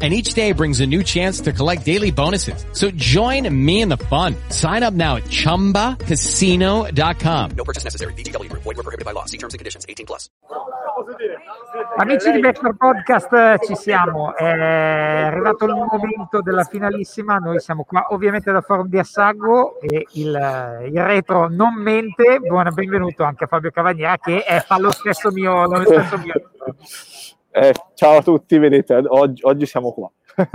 And each day brings a new chance to collect daily bonuses. So join me in the fun. Sign up now at ChumbaCasino.com. No purchase necessary. VGW Group. Void were prohibited by law. See terms and conditions. 18 plus. Amici di Backdoor Podcast, ci siamo. È arrivato il momento della finalissima. Noi siamo qua ovviamente da Forum di Assago e il, il retro non mente. Buona, benvenuto anche a Fabio Cavagniera che è, fa lo stesso mio. Lo stesso mio. Eh, ciao a tutti, vedete, oggi, oggi siamo qua.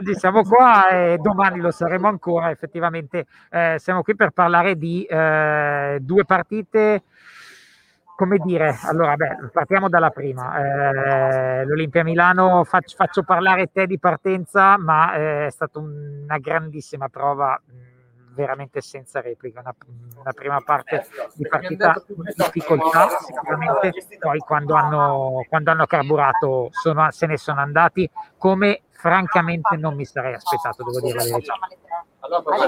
Oggi siamo qua e domani lo saremo ancora. Effettivamente eh, siamo qui per parlare di eh, due partite. Come dire, allora, beh, partiamo dalla prima. Eh, L'Olimpia Milano, faccio, faccio, parlare te di partenza, ma eh, è stata una grandissima prova veramente senza replica, una, una, prima parte di partita in difficoltà sicuramente, poi quando hanno, quando hanno carburato sono, se ne sono andati come francamente non mi sarei aspettato, devo dire la verità.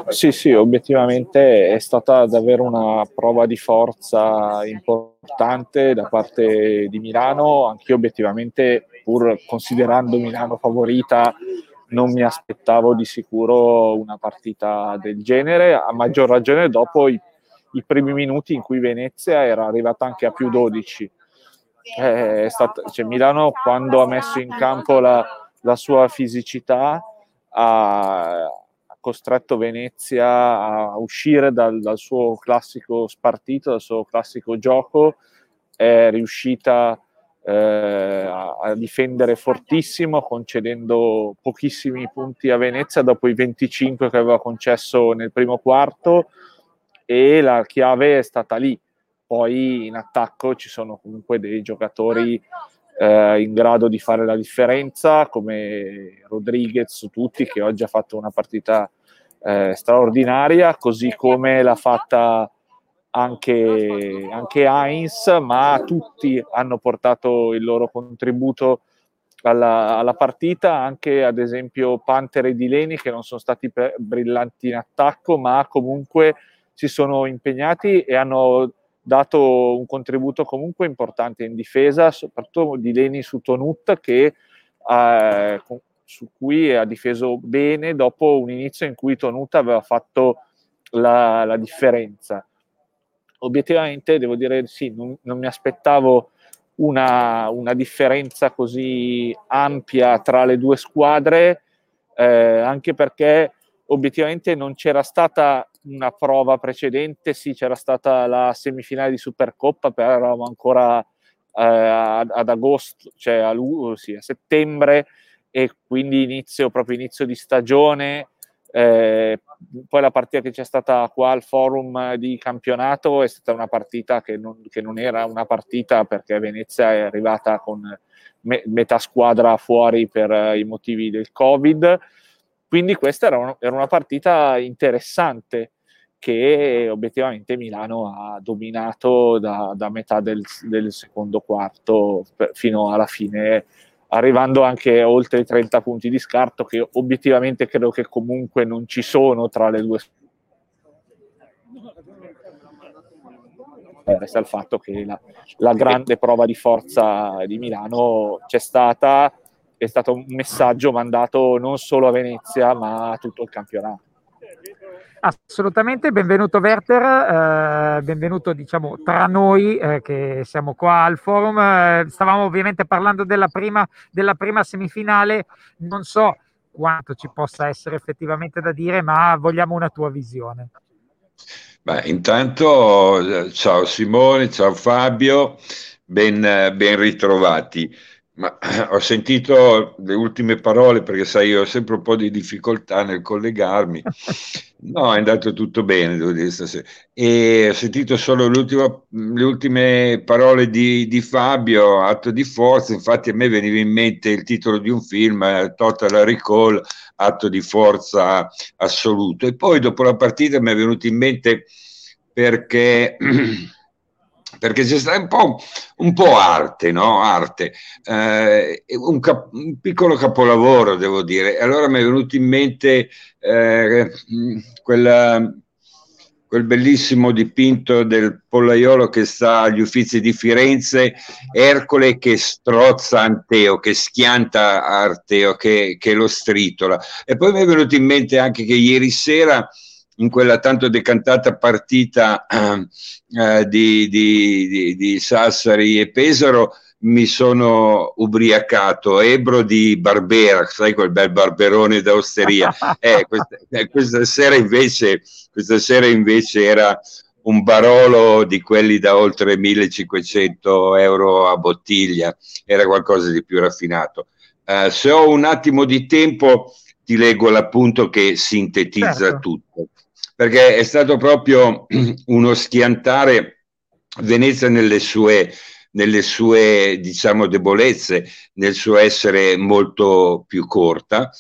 Sì, sì, obiettivamente è stata davvero una prova di forza importante da parte di Milano, anche io obiettivamente pur considerando Milano favorita non mi aspettavo di sicuro una partita del genere, a maggior ragione dopo i, i primi minuti in cui Venezia era arrivata anche a più 12. È stata, cioè Milano quando ha messo in campo la, la sua fisicità ha, costretto Venezia a uscire dal, dal, suo classico spartito, dal suo classico gioco, è riuscita eh, a, difendere fortissimo, concedendo pochissimi punti a Venezia dopo i 25 che aveva concesso nel primo quarto e la chiave è stata lì. Poi in attacco ci sono comunque dei giocatori eh, in grado di fare la differenza, come Rodriguez, tutti, che oggi ha fatto una partita eh, straordinaria, così come l'ha fatta anche, anche Heinz, ma tutti hanno portato il loro contributo alla, alla, partita, anche ad esempio Panther e Dileni che non sono stati brillanti in attacco, ma comunque si sono impegnati e hanno dato un contributo comunque importante in difesa, soprattutto di Leni su Tonut che eh, su cui ha difeso bene dopo un inizio in cui Tonut aveva fatto la, la differenza. Obiettivamente devo dire sì, non, non mi aspettavo una, una, differenza così ampia tra le due squadre, eh, anche perché obiettivamente non c'era stata una prova precedente, sì, c'era stata la semifinale di Supercoppa, però eravamo ancora eh, ad, agosto, cioè a, sì, a, settembre, e quindi inizio, proprio inizio di stagione. Eh, poi la partita che c'è stata qua al forum di campionato è stata una partita che non, che non era una partita perché Venezia è arrivata con me, metà squadra fuori per uh, i motivi del Covid. Quindi questa era, un, era una partita interessante che obiettivamente Milano ha dominato da, da metà del, del, secondo quarto per, fino alla fine, arrivando anche oltre i 30 punti di scarto, che obiettivamente credo che comunque non ci sono tra le due resta il fatto che la, la grande prova di forza di Milano c'è stata è stato un messaggio mandato non solo a Venezia ma a tutto il campionato. Assolutamente, benvenuto Werther, eh, benvenuto diciamo tra noi eh, che siamo qua al forum. Eh, stavamo ovviamente parlando della prima, della prima semifinale, non so quanto ci possa essere effettivamente da dire, ma vogliamo una tua visione. Beh, intanto eh, ciao Simone, ciao Fabio, ben, ben ritrovati. Ma ho sentito le ultime parole perché sai, io ho sempre un po' di difficoltà nel collegarmi. No, è andato tutto bene, devo dire stasera. E ho sentito solo le ultime parole di, di, Fabio, atto di forza. Infatti, a me veniva in mente il titolo di un film, eh, Total Recall, atto di forza assoluto. E poi, dopo la partita, mi è venuto in mente perché perché c'è stato un po', un po arte, no? Arte, eh, un, cap- un, piccolo capolavoro, devo dire. Allora mi è venuto in mente eh, quella, quel bellissimo dipinto del pollaiolo che sta agli Uffizi di Firenze, Ercole che strozza Anteo, che schianta Arteo, che, che lo stritola. E poi mi è venuto in mente anche che ieri sera in quella tanto decantata partita eh, di, di, di, di, Sassari e Pesaro mi sono ubriacato, ebro di Barbera, sai quel bel barberone d'osteria. Eh, questa, eh, questa, sera invece, questa sera invece era un barolo di quelli da oltre 1500 euro a bottiglia, era qualcosa di più raffinato. Uh, se ho un attimo di tempo ti leggo l'appunto che sintetizza certo. tutto perché è stato proprio uno schiantare Venezia nelle sue, nelle sue diciamo, debolezze, nel suo essere molto più corta,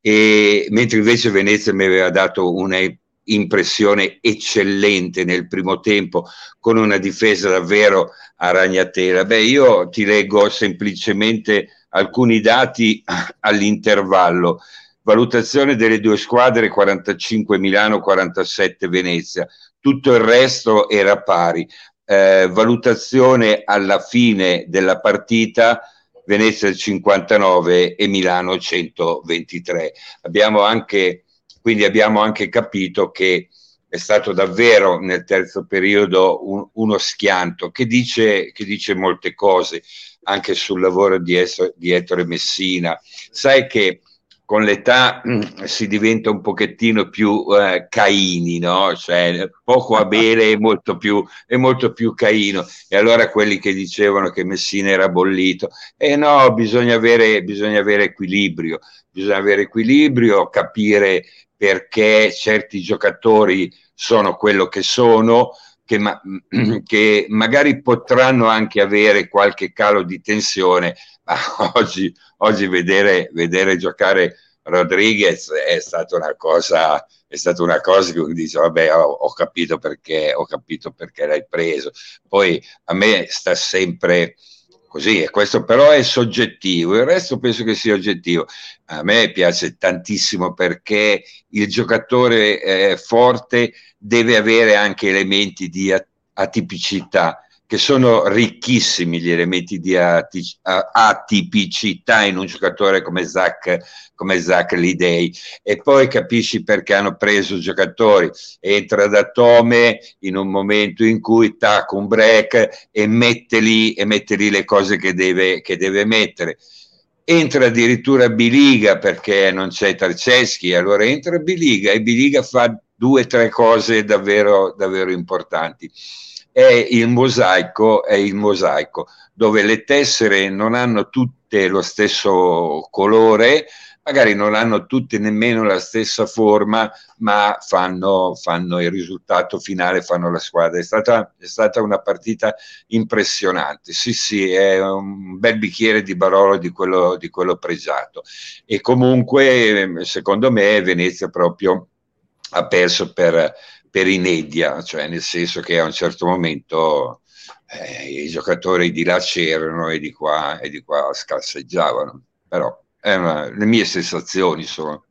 e, mentre invece Venezia mi aveva dato una impressione eccellente nel primo tempo, con una difesa davvero a ragnatela. Beh, io ti leggo semplicemente alcuni dati all'intervallo valutazione delle due squadre 45 Milano, 47 Venezia, tutto il resto era pari. Eh, valutazione alla fine della partita Venezia 59 e Milano 123. Abbiamo anche, quindi abbiamo anche capito che è stato davvero nel terzo periodo un, uno schianto che dice, che dice, molte cose anche sul lavoro di, Ettore Messina. Sai che con l'età mm, si diventa un pochettino più eh, caini, no? Cioè, poco a bere e molto, più, e molto più caino. E allora quelli che dicevano che Messina era bollito, e eh no, bisogna avere, bisogna avere equilibrio, bisogna avere equilibrio, capire perché certi giocatori sono quello che sono, che, ma, che magari potranno anche avere qualche calo di tensione, oggi, oggi vedere, vedere, giocare Rodriguez è stata una cosa, è stata una cosa che dice, vabbè, ho, ho, capito perché, ho capito perché l'hai preso. Poi a me sta sempre così, e questo però è soggettivo, il resto penso che sia oggettivo. A me piace tantissimo perché il giocatore eh, forte deve avere anche elementi di atipicità che sono ricchissimi gli elementi di atipicità in un giocatore come Zach, come Zach Lidei e poi capisci perché hanno preso giocatori. Entra da Tome in un momento in cui tacca un break e mette lì, e mette lì le cose che deve, che deve mettere. Entra addirittura Biliga perché non c'è Tarceschi, allora entra Biliga e Biliga fa due o tre cose davvero, davvero importanti è il mosaico, è il mosaico, dove le tessere non hanno tutte lo stesso colore, magari non hanno tutte nemmeno la stessa forma, ma fanno, fanno il risultato finale, fanno la squadra. È stata, è stata, una partita impressionante. Sì, sì, è un bel bicchiere di Barolo di quello, di quello pregiato. E comunque, secondo me, Venezia proprio ha perso per per inedia, cioè nel senso che a un certo momento eh, i giocatori di là c'erano e di qua, e di qua scarseggiavano, però una, le mie sensazioni sono.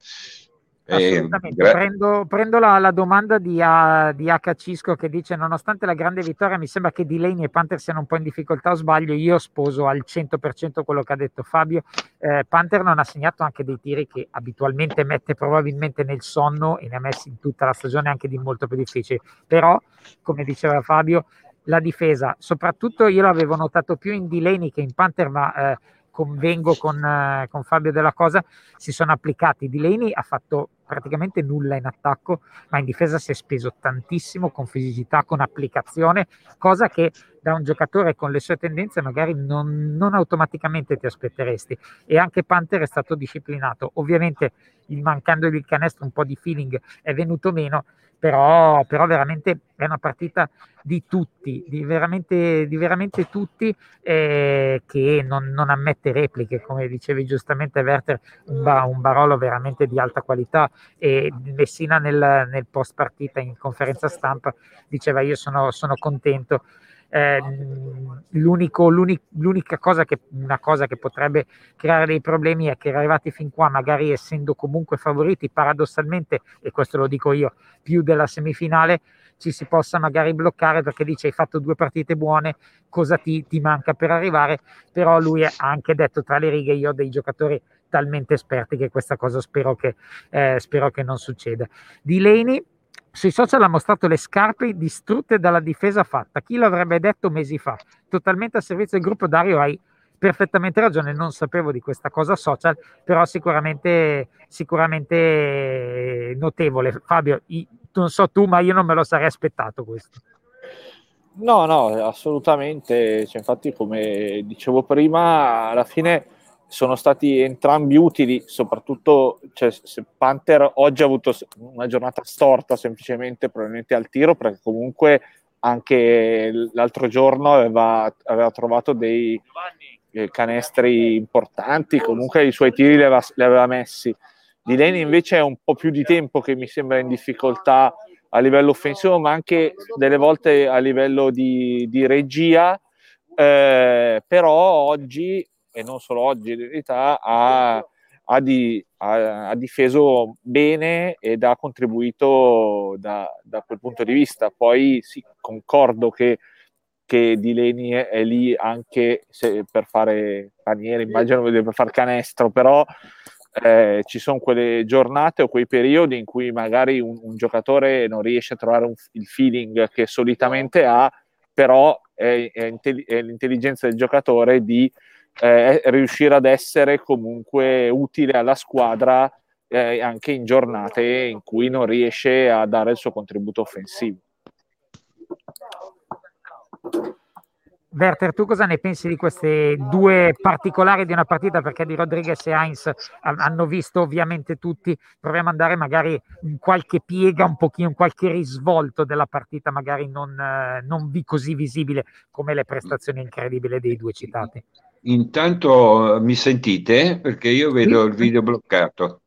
Assolutamente. Gra- prendo, prendo la, la, domanda di, uh, di H. Cisco che dice: Nonostante la grande vittoria, mi sembra che Delaney e Panther siano un po' in difficoltà. O sbaglio? Io sposo al 100% quello che ha detto Fabio. Eh, Panther non ha segnato anche dei tiri che abitualmente mette probabilmente nel sonno e ne ha messi in tutta la stagione anche di molto più difficili. Però, come diceva Fabio, la difesa, soprattutto io l'avevo notato più in Delaney che in Panther, ma. Eh, convengo con, eh, con, Fabio della Cosa, si sono applicati. Delaney ha fatto praticamente nulla in attacco, ma in difesa si è speso tantissimo con fisicità, con applicazione, cosa che da un giocatore con le sue tendenze magari non, non automaticamente ti aspetteresti. E anche Panther è stato disciplinato. Ovviamente, il mancandogli il canestro, un po' di feeling è venuto meno, però, però veramente è una partita di tutti, di veramente, di veramente tutti, eh, che non, non, ammette repliche, come dicevi giustamente Werther, un, ba, un, Barolo veramente di alta qualità e Messina nel, nel post partita in conferenza stampa diceva io sono, sono contento eh, l'unico, l'unica cosa che, cosa che potrebbe creare dei problemi è che arrivati fin qua, magari essendo comunque favoriti paradossalmente, e questo lo dico io, più della semifinale, ci si possa magari bloccare perché dice hai fatto due partite buone, cosa ti, ti manca per arrivare, però lui ha anche detto tra le righe io ho dei giocatori talmente esperti che questa cosa spero che, eh, spero che non succeda. Di Leni sui social ha mostrato le scarpe distrutte dalla difesa fatta. Chi l'avrebbe detto mesi fa? Totalmente a servizio del gruppo Dario hai perfettamente ragione, non sapevo di questa cosa social, però sicuramente, sicuramente notevole. Fabio, non so tu, ma io non me lo sarei aspettato questo. No, no, assolutamente. Cioè, infatti, come dicevo prima, alla fine sono stati entrambi utili, soprattutto cioè, se Panther oggi ha avuto una giornata storta semplicemente probabilmente al tiro, perché comunque anche l'altro giorno aveva, aveva trovato dei eh, canestri importanti, comunque i suoi tiri li aveva, li aveva messi. Di Leni invece è un po' più di tempo che mi sembra in difficoltà a livello offensivo, ma anche delle volte a livello di, di regia. Eh, però oggi, e non solo oggi in verità, ha, ha, di, ha, ha, difeso bene ed ha contribuito da, da, quel punto di vista. Poi sì, concordo che, che Leni è lì anche per fare paniere, immagino per fare canestro, però eh, ci sono quelle giornate o quei periodi in cui magari un, un giocatore non riesce a trovare un, il feeling che solitamente ha, però è, è, è l'intelligenza del giocatore di eh, riuscire ad essere comunque utile alla squadra eh, anche in giornate in cui non riesce a dare il suo contributo offensivo. Werther, tu cosa ne pensi di queste due particolari di una partita? Perché di Rodriguez e Heinz hanno visto ovviamente tutti. Proviamo ad andare magari in qualche piega, un pochino, in qualche risvolto della partita, magari non, eh, non così visibile come le prestazioni incredibili dei due citati. Intanto mi sentite? Perché io vedo sì. il video bloccato.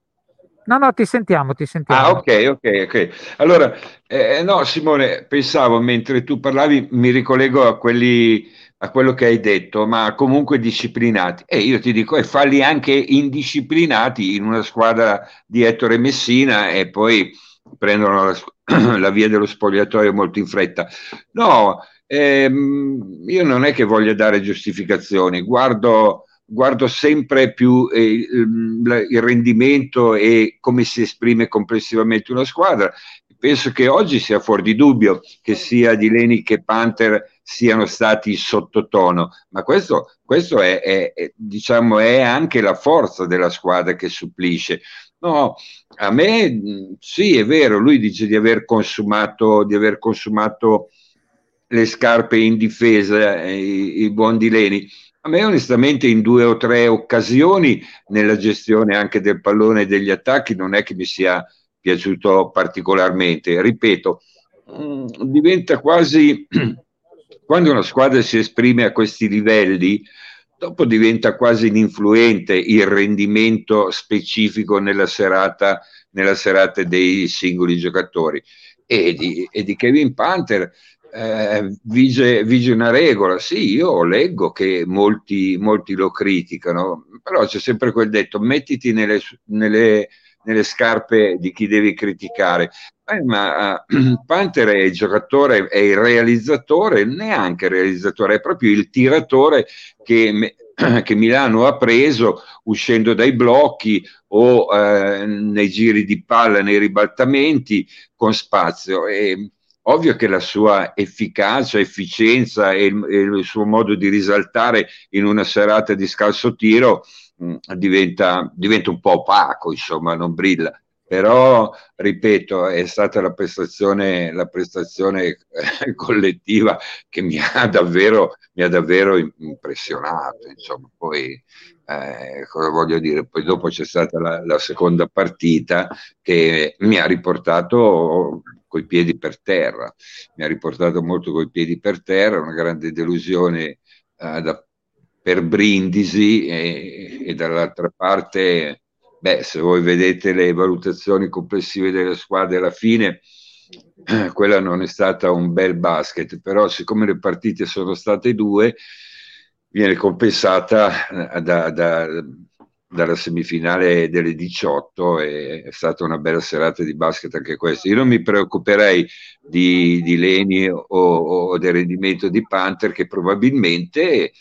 No, no, ti sentiamo, ti sentiamo. Ah, ok, ok, ok. Allora, eh, no, Simone, pensavo mentre tu parlavi, mi ricollego a quelli a quello che hai detto, ma comunque disciplinati. E io ti dico, e falli anche indisciplinati in una squadra di Ettore Messina e poi prendono la, la via dello spogliatoio molto in fretta. No, ehm, io non è che voglia dare giustificazioni, guardo, guardo sempre più eh, il, rendimento e come si esprime complessivamente una squadra. Penso che oggi sia fuori di dubbio che sia di Leni che Panther siano stati sottotono, ma questo, questo è, è, è, diciamo, è anche la forza della squadra che supplisce. No, a me sì, è vero, lui dice di aver consumato, di aver consumato le scarpe in difesa, eh, i, i buon Dileni. A me onestamente in due o tre occasioni nella gestione anche del pallone e degli attacchi non è che mi sia piaciuto particolarmente. Ripeto, mm, diventa quasi quando una squadra si esprime a questi livelli, dopo diventa quasi ininfluente il rendimento specifico nella serata, nella serata dei singoli giocatori. E di, e di Kevin Panther eh, vige, vige, una regola. Sì, io leggo che molti, molti lo criticano, però c'è sempre quel detto: mettiti nelle, nelle nelle scarpe di chi devi criticare. Eh, ma uh, Panther è il giocatore, è il realizzatore, neanche il realizzatore, è proprio il tiratore che, che Milano ha preso uscendo dai blocchi o eh, nei giri di palla, nei ribaltamenti con spazio. E, ovvio che la sua efficacia, efficienza e il, e il suo modo di risaltare in una serata di scalzo tiro Mm, diventa, diventa un po' opaco, insomma, non brilla. Però, ripeto, è stata la prestazione, la prestazione eh, collettiva che mi ha davvero, mi ha davvero impressionato. Insomma, poi eh, cosa voglio dire? Poi dopo c'è stata la, la seconda partita che mi ha riportato coi piedi per terra, mi ha riportato molto coi piedi per terra, una grande delusione eh, da per Brindisi e, e dall'altra parte, beh, se voi vedete le valutazioni complessive delle squadre alla fine, quella non è stata un bel basket, però siccome le partite sono state due, viene compensata eh, da, da, dalla semifinale delle 18 e è stata una bella serata di basket anche questa. Io non mi preoccuperei di, di Leni o, o, del rendimento di Panther che probabilmente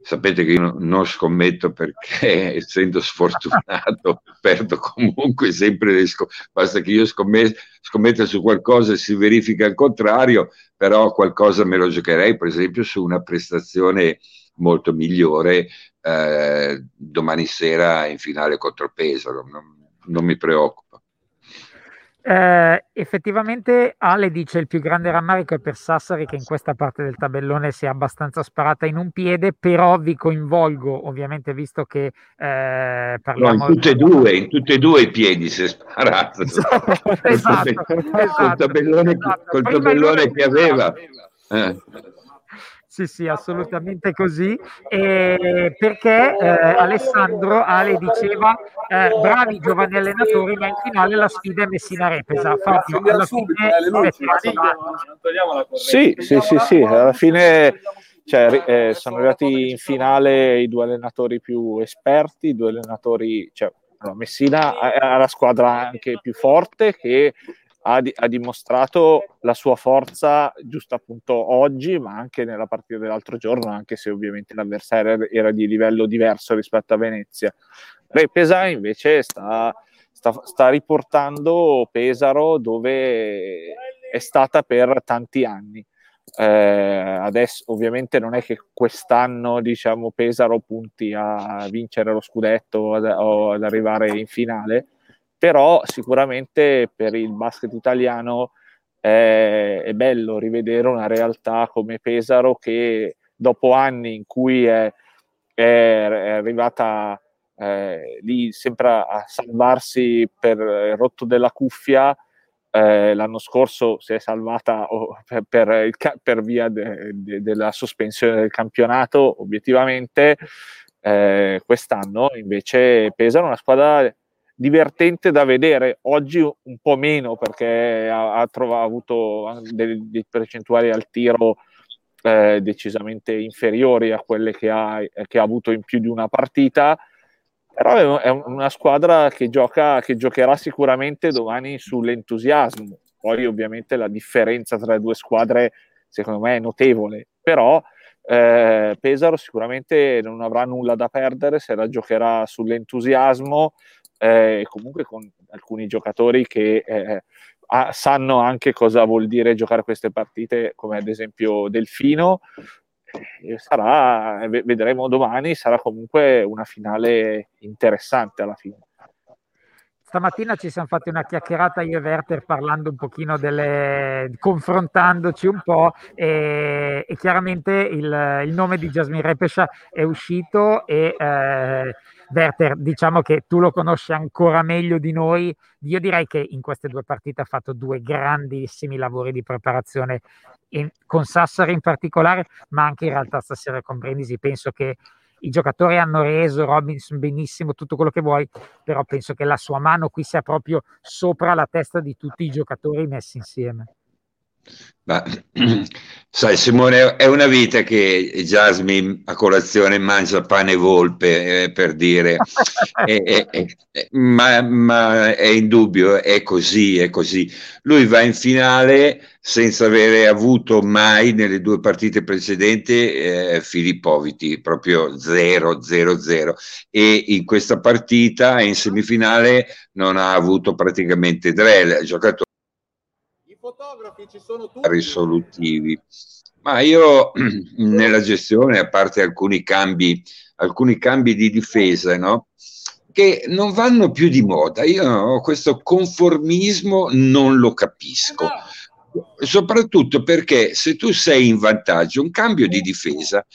sapete che io non scommetto perché essendo sfortunato perdo comunque sempre le scommesse, basta che io scommetto, scommetto su qualcosa e si verifica il contrario, però qualcosa me lo giocherei per esempio su una prestazione molto migliore eh, domani sera in finale contro Pesaro, non, non mi preoccupa. Eh, effettivamente Ale dice il più grande rammarico è per Sassari che in questa parte del tabellone si è abbastanza sparata in un piede, però vi coinvolgo ovviamente visto che eh, parliamo... No, in tutte e due, in tutte e due i piedi si è sparato. esatto, esatto, col tabellone, esatto. Col tabellone che aveva. Eh. Sì, sì, assolutamente così. Eh, perché eh, Alessandro Ale diceva eh, bravi giovani allenatori, ma in finale la sfida è Messina Repesa. Fabio, alla fine sì, sì, sì, sì, alla fine cioè, eh, sono arrivati in finale i due allenatori più esperti, i due allenatori, cioè, Messina ha la squadra anche più forte che ha, di, ha, dimostrato la sua forza giusto appunto oggi, ma anche nella partita dell'altro giorno, anche se ovviamente l'avversario era di livello diverso rispetto a Venezia. Repesa invece sta, sta, sta riportando Pesaro dove è stata per tanti anni. Eh, adesso ovviamente non è che quest'anno diciamo Pesaro punti a vincere lo scudetto o ad arrivare in finale, però sicuramente per il basket italiano è, è, bello rivedere una realtà come Pesaro che dopo anni in cui è, è, arrivata eh, lì sempre a salvarsi per il rotto della cuffia, eh, l'anno scorso si è salvata per, per, il, per, via de, de, della sospensione del campionato, obiettivamente. Eh, quest'anno invece Pesaro è una squadra divertente da vedere. Oggi un po' meno perché ha, ha, trovato, ha avuto delle, delle, percentuali al tiro eh, decisamente inferiori a quelle che ha, che ha, avuto in più di una partita. Però è una squadra che, gioca, che giocherà sicuramente domani sull'entusiasmo. Poi ovviamente la differenza tra le due squadre secondo me è notevole, però eh, Pesaro sicuramente non avrà nulla da perdere se la giocherà sull'entusiasmo eh, comunque con alcuni giocatori che eh, ha, sanno anche cosa vuol dire giocare queste partite, come ad esempio Delfino. Sarà, vedremo domani, sarà comunque una finale interessante alla fine. Stamattina ci siamo fatti una chiacchierata io e Werther parlando un pochino delle, confrontandoci un po' e, e chiaramente il, il, nome di Jasmine Repescia è uscito e eh, Werther, diciamo che tu lo conosci ancora meglio di noi. Io direi che in queste due partite ha fatto due grandissimi lavori di preparazione in, con Sassari in particolare, ma anche in realtà stasera con Brindisi. Penso che i giocatori hanno reso Robinson benissimo, tutto quello che vuoi, però penso che la sua mano qui sia proprio sopra la testa di tutti i giocatori messi insieme. Ma, sai, Simone, è una vita che Jasmine a colazione mangia pane e volpe, eh, per dire, è, è, è, ma, ma, è indubbio, è così, è così. Lui va in finale senza avere avuto mai nelle due partite precedenti eh, Filippoviti, proprio 0-0-0 e in questa partita in semifinale non ha avuto praticamente Drell, giocato fotografi ci sono tutti. risolutivi. Ma io nella gestione, a parte alcuni cambi, alcuni cambi di difesa, no? che non vanno più di moda. Io no, questo conformismo non lo capisco. Soprattutto perché se tu sei in vantaggio, un cambio di difesa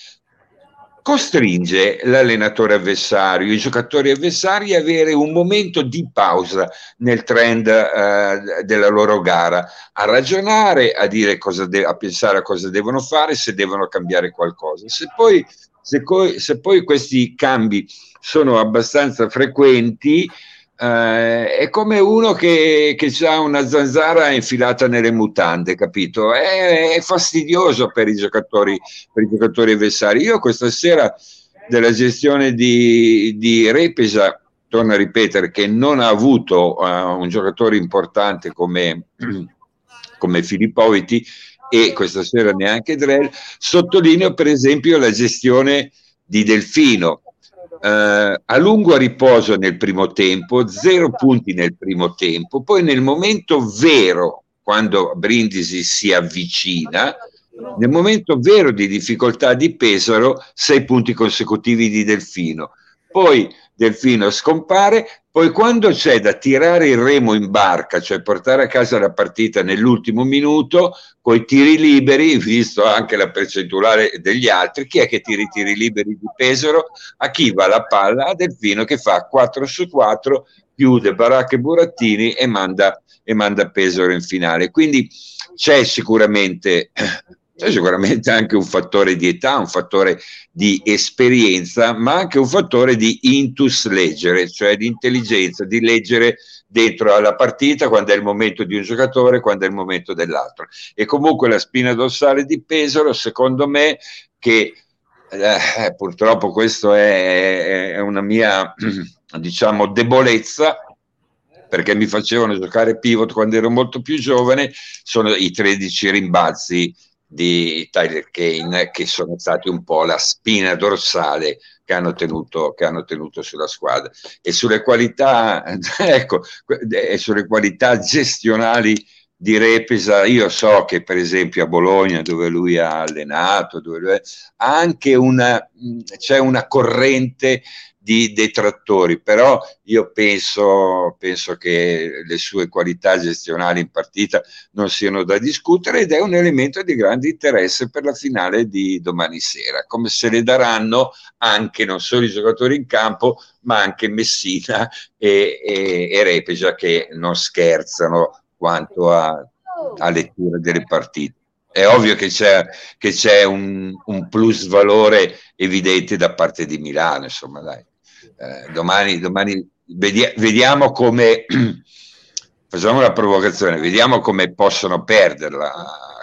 costringe l'allenatore avversario, i giocatori avversari a avere un momento di pausa nel trend eh, della loro gara, a ragionare, a, de- a pensare a cosa devono fare, se devono cambiare qualcosa. Se poi, se, co- se poi questi cambi sono abbastanza frequenti, eh, è come uno che, che ha una zanzara infilata nelle mutande, capito? È, è fastidioso per i, giocatori, per i giocatori avversari. Io questa sera della gestione di, di Repesa, torno a ripetere, che non ha avuto uh, un giocatore importante come, come Filippoviti e questa sera neanche Drell, sottolineo per esempio la gestione di Delfino, eh, a lungo riposo nel primo tempo, zero punti nel primo tempo, poi nel momento vero, quando Brindisi si avvicina, nel momento vero di difficoltà di Pesaro, sei punti consecutivi di Delfino. Poi Delfino scompare, poi quando c'è da tirare il remo in barca, cioè portare a casa la partita nell'ultimo minuto, con i tiri liberi, visto anche la percentuale degli altri, chi è che tira i tiri liberi di Pesaro? A chi va la palla? A Delfino che fa 4 su 4, chiude Baracca e Burattini e manda, e manda Pesaro in finale. Quindi c'è sicuramente c'è sicuramente anche un fattore di età, un fattore di esperienza, ma anche un fattore di intus leggere, cioè di intelligenza, di leggere dentro alla partita quando è il momento di un giocatore, quando è il momento dell'altro. E comunque la spina dorsale di Pesaro, secondo me, che eh, purtroppo questo è, è una mia, diciamo, debolezza, perché mi facevano giocare pivot quando ero molto più giovane, sono i 13 rimbalzi di Tyler Kane che sono stati un po' la spina dorsale che hanno tenuto, che hanno tenuto sulla squadra. E sulle qualità ecco e sulle qualità gestionali di Repesa io so che per esempio a Bologna dove lui ha allenato dove lui è, anche una c'è una corrente di detrattori, però io penso, penso che le sue qualità gestionali in partita non siano da discutere ed è un elemento di grande interesse per la finale di domani sera, come se le daranno anche non solo i giocatori in campo, ma anche Messina e, e, e Repeja che non scherzano quanto a, a lettura delle partite è ovvio che c'è, che c'è un, un, plus valore evidente da parte di Milano, insomma, dai. Eh, domani, domani vedi- vediamo come facciamo una provocazione, vediamo come possono perderla,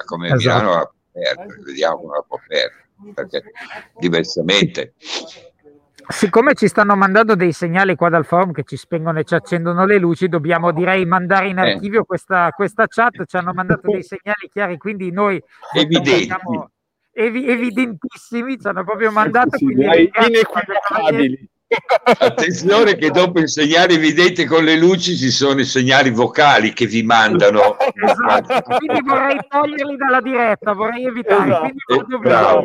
come esatto. Milano la può perdere, vediamo come la può perdere, perché diversamente. Siccome ci stanno mandando dei segnali qua dal forum che ci spengono e ci accendono le luci, dobbiamo direi mandare in eh. archivio eh. questa, questa, chat. Ci hanno mandato dei segnali chiari, quindi noi evidenti. Evi- evidentissimi, ci hanno proprio mandato. Sì, inequivocabili. Attenzione che dopo il segnale evidente con le luci ci sono i segnali vocali che vi mandano. Esatto, quindi vorrei toglierli dalla diretta, vorrei evitare. Esatto. Bravo.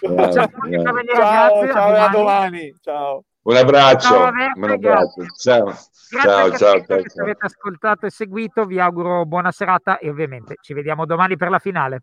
Bravo. Ciao, ciao, ciao, a domani. Ciao. Un abbraccio. Ciao, un abbraccio. Ciao. Grazie ciao, ciao, ciao, avete ascoltato e seguito, vi auguro buona serata e ovviamente ci vediamo domani per la finale.